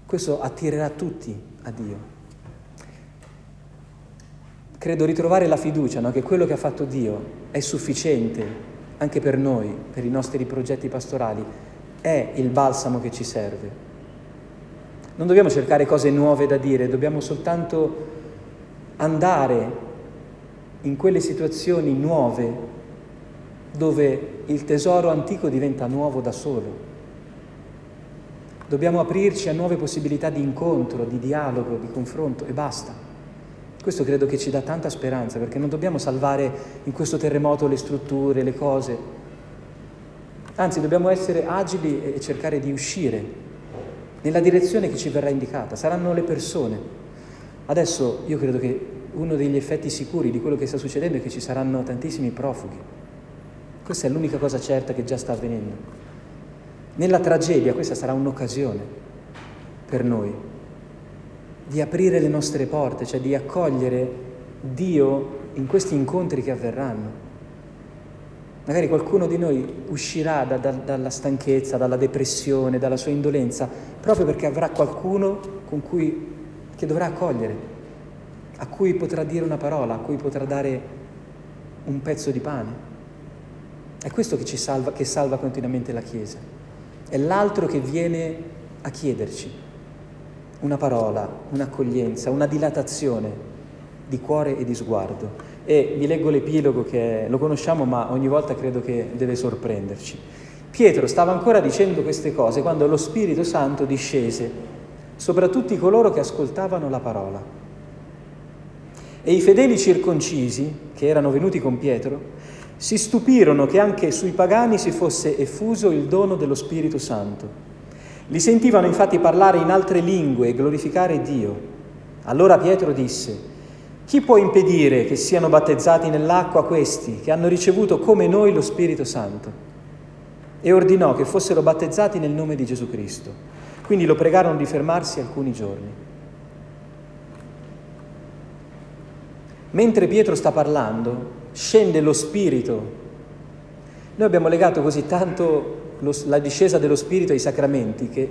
Questo attirerà tutti a Dio. Credo ritrovare la fiducia no? che quello che ha fatto Dio è sufficiente anche per noi, per i nostri progetti pastorali, è il balsamo che ci serve. Non dobbiamo cercare cose nuove da dire, dobbiamo soltanto andare in quelle situazioni nuove dove il tesoro antico diventa nuovo da solo. Dobbiamo aprirci a nuove possibilità di incontro, di dialogo, di confronto e basta. Questo credo che ci dà tanta speranza perché non dobbiamo salvare in questo terremoto le strutture, le cose. Anzi, dobbiamo essere agili e cercare di uscire nella direzione che ci verrà indicata. Saranno le persone. Adesso io credo che uno degli effetti sicuri di quello che sta succedendo è che ci saranno tantissimi profughi. Questa è l'unica cosa certa che già sta avvenendo. Nella tragedia questa sarà un'occasione per noi di aprire le nostre porte, cioè di accogliere Dio in questi incontri che avverranno. Magari qualcuno di noi uscirà da, da, dalla stanchezza, dalla depressione, dalla sua indolenza, proprio perché avrà qualcuno con cui, che dovrà accogliere, a cui potrà dire una parola, a cui potrà dare un pezzo di pane. È questo che ci salva, che salva continuamente la Chiesa è l'altro che viene a chiederci una parola, un'accoglienza, una dilatazione di cuore e di sguardo. E vi leggo l'epilogo che lo conosciamo ma ogni volta credo che deve sorprenderci. Pietro stava ancora dicendo queste cose quando lo Spirito Santo discese sopra tutti coloro che ascoltavano la parola. E i fedeli circoncisi, che erano venuti con Pietro, si stupirono che anche sui pagani si fosse effuso il dono dello Spirito Santo. Li sentivano infatti parlare in altre lingue e glorificare Dio. Allora Pietro disse, chi può impedire che siano battezzati nell'acqua questi, che hanno ricevuto come noi lo Spirito Santo? E ordinò che fossero battezzati nel nome di Gesù Cristo. Quindi lo pregarono di fermarsi alcuni giorni. Mentre Pietro sta parlando, scende lo Spirito. Noi abbiamo legato così tanto lo, la discesa dello Spirito ai sacramenti che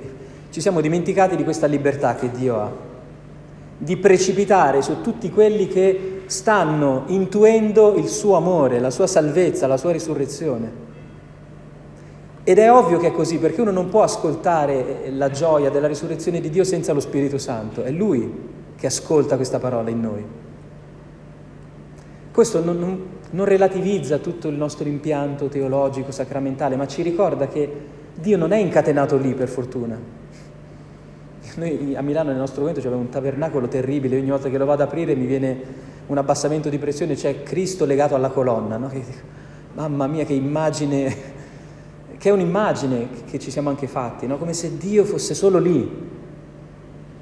ci siamo dimenticati di questa libertà che Dio ha, di precipitare su tutti quelli che stanno intuendo il suo amore, la sua salvezza, la sua risurrezione. Ed è ovvio che è così, perché uno non può ascoltare la gioia della risurrezione di Dio senza lo Spirito Santo, è Lui che ascolta questa parola in noi. Questo non, non, non relativizza tutto il nostro impianto teologico, sacramentale, ma ci ricorda che Dio non è incatenato lì per fortuna. Noi a Milano nel nostro momento c'è un tabernacolo terribile, ogni volta che lo vado ad aprire mi viene un abbassamento di pressione, c'è Cristo legato alla colonna. No? Mamma mia che immagine, che è un'immagine che ci siamo anche fatti, no? come se Dio fosse solo lì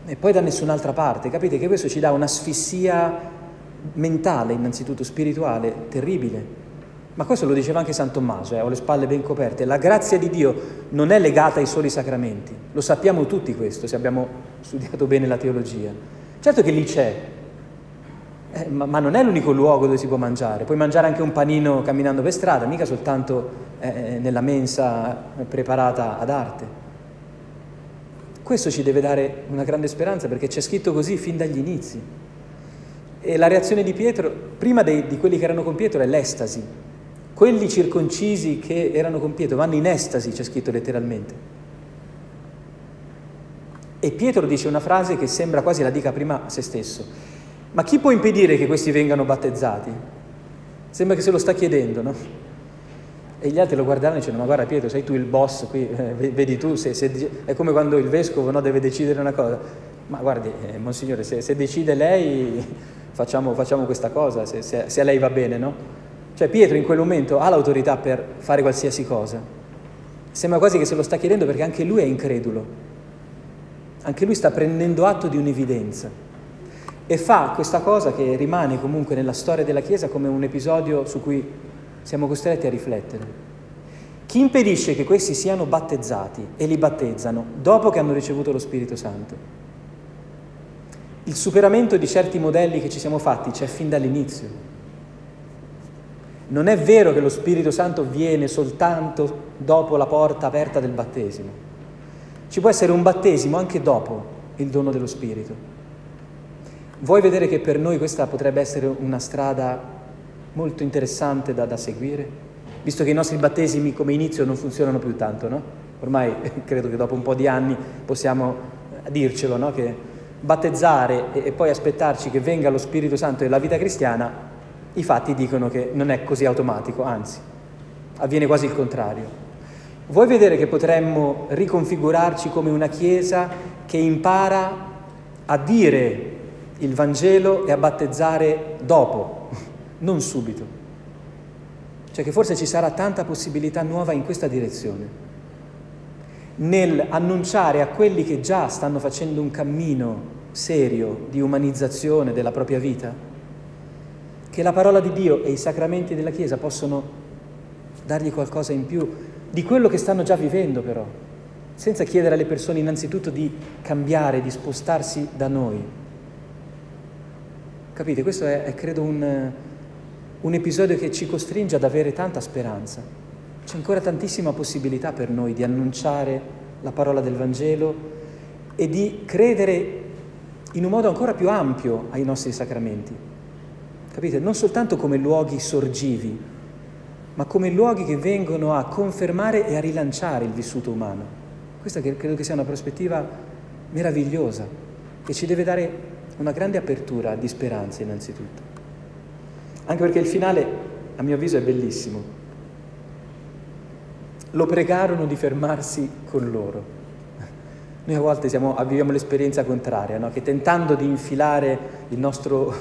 e poi da nessun'altra parte. Capite che questo ci dà un'asfissia mentale, innanzitutto spirituale, terribile. Ma questo lo diceva anche San Tommaso, eh, ho le spalle ben coperte. La grazia di Dio non è legata ai soli sacramenti, lo sappiamo tutti questo se abbiamo studiato bene la teologia. Certo che lì c'è, eh, ma, ma, non è l'unico luogo dove si può mangiare. Puoi mangiare anche un panino camminando per strada, mica soltanto eh, nella mensa preparata ad arte. Questo ci deve dare una grande speranza perché c'è scritto così fin dagli inizi. E la reazione di Pietro, prima dei, di quelli che erano con Pietro, è l'estasi. Quelli circoncisi che erano con Pietro vanno in estasi, c'è scritto letteralmente. E Pietro dice una frase che sembra quasi la dica prima a se stesso. Ma chi può impedire che questi vengano battezzati? Sembra che se lo sta chiedendo, no? E gli altri lo guarderanno e dicono, ma guarda Pietro, sei tu il boss qui, eh, vedi tu, se, se, è come quando il vescovo no, deve decidere una cosa. Ma guardi, eh, Monsignore, se, se decide lei facciamo, facciamo questa cosa, se, se, se a lei va bene, no? Cioè Pietro in quel momento ha l'autorità per fare qualsiasi cosa. Sembra quasi che se lo sta chiedendo perché anche lui è incredulo. Anche lui sta prendendo atto di un'evidenza. E fa questa cosa che rimane comunque nella storia della Chiesa come un episodio su cui siamo costretti a riflettere. Chi impedisce che questi siano battezzati e li battezzano dopo che hanno ricevuto lo Spirito Santo? Il superamento di certi modelli che ci siamo fatti c'è fin dall'inizio. Non è vero che lo Spirito Santo viene soltanto dopo la porta aperta del battesimo. Ci può essere un battesimo anche dopo il dono dello Spirito. Vuoi vedere che per noi questa potrebbe essere una strada molto interessante da, da seguire? Visto che i nostri battesimi come inizio non funzionano più tanto, no? Ormai credo che dopo un po' di anni possiamo dircelo, no? Che battezzare e, poi aspettarci che venga lo Spirito Santo nella vita cristiana, i fatti dicono che non è così automatico, anzi, avviene quasi il contrario. Vuoi vedere che potremmo riconfigurarci come una Chiesa che impara a dire il Vangelo e a battezzare dopo, non subito? Cioè che forse ci sarà tanta possibilità nuova in questa direzione, nel annunciare a quelli che già stanno facendo un cammino serio di umanizzazione della propria vita, che la parola di Dio e i sacramenti della Chiesa possono dargli qualcosa in più di quello che stanno già vivendo però, senza chiedere alle persone innanzitutto di cambiare, di spostarsi da noi. Capite? Questo è, è credo, un, un episodio che ci costringe ad avere tanta speranza. C'è ancora tantissima possibilità per noi di annunciare la parola del Vangelo e di credere in un modo ancora più ampio ai nostri sacramenti. Capite? Non soltanto come luoghi sorgivi, ma come luoghi che vengono a confermare e a rilanciare il vissuto umano. Questa credo che sia una prospettiva meravigliosa, che ci deve dare una grande apertura di speranza innanzitutto. Anche perché il finale, a mio avviso, è bellissimo. Lo pregarono di fermarsi con loro. Noi a volte siamo, viviamo l'esperienza contraria, no? che tentando di infilare il nostro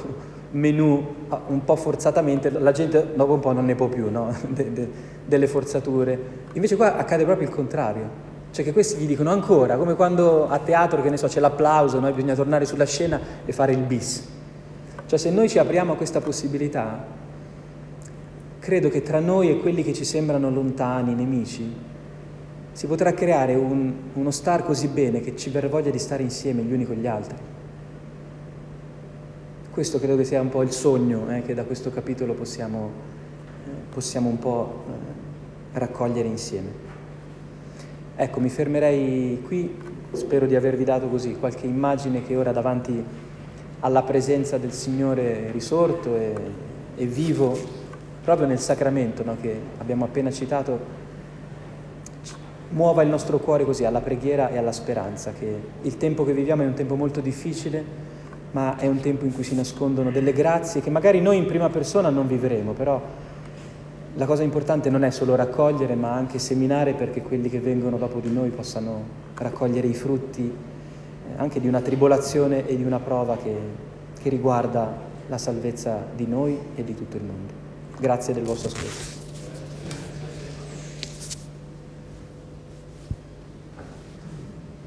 menù ah, un po' forzatamente, la gente dopo un po' non ne può più no? de, de, delle forzature. Invece qua accade proprio il contrario. Cioè che questi gli dicono ancora, come quando a teatro, che ne so, c'è l'applauso, no? bisogna tornare sulla scena e fare il bis. Cioè se noi ci apriamo a questa possibilità, credo che tra noi e quelli che ci sembrano lontani, nemici, si potrà creare un, uno star così bene che ci verrà voglia di stare insieme gli uni con gli altri. Questo credo che sia un po' il sogno eh, che da questo capitolo possiamo, eh, possiamo un po' eh, raccogliere insieme. Ecco, mi fermerei qui, spero di avervi dato così qualche immagine che ora davanti alla presenza del Signore risorto e, e vivo proprio nel sacramento no, che abbiamo appena citato, muova il nostro cuore così alla preghiera e alla speranza, che il tempo che viviamo è un tempo molto difficile, ma è un tempo in cui si nascondono delle grazie che magari noi in prima persona non vivremo, però la cosa importante non è solo raccogliere, ma anche seminare perché quelli che vengono dopo di noi possano raccogliere i frutti anche di una tribolazione e di una prova che, che riguarda la salvezza di noi e di tutto il mondo. Grazie del vostro ascolto.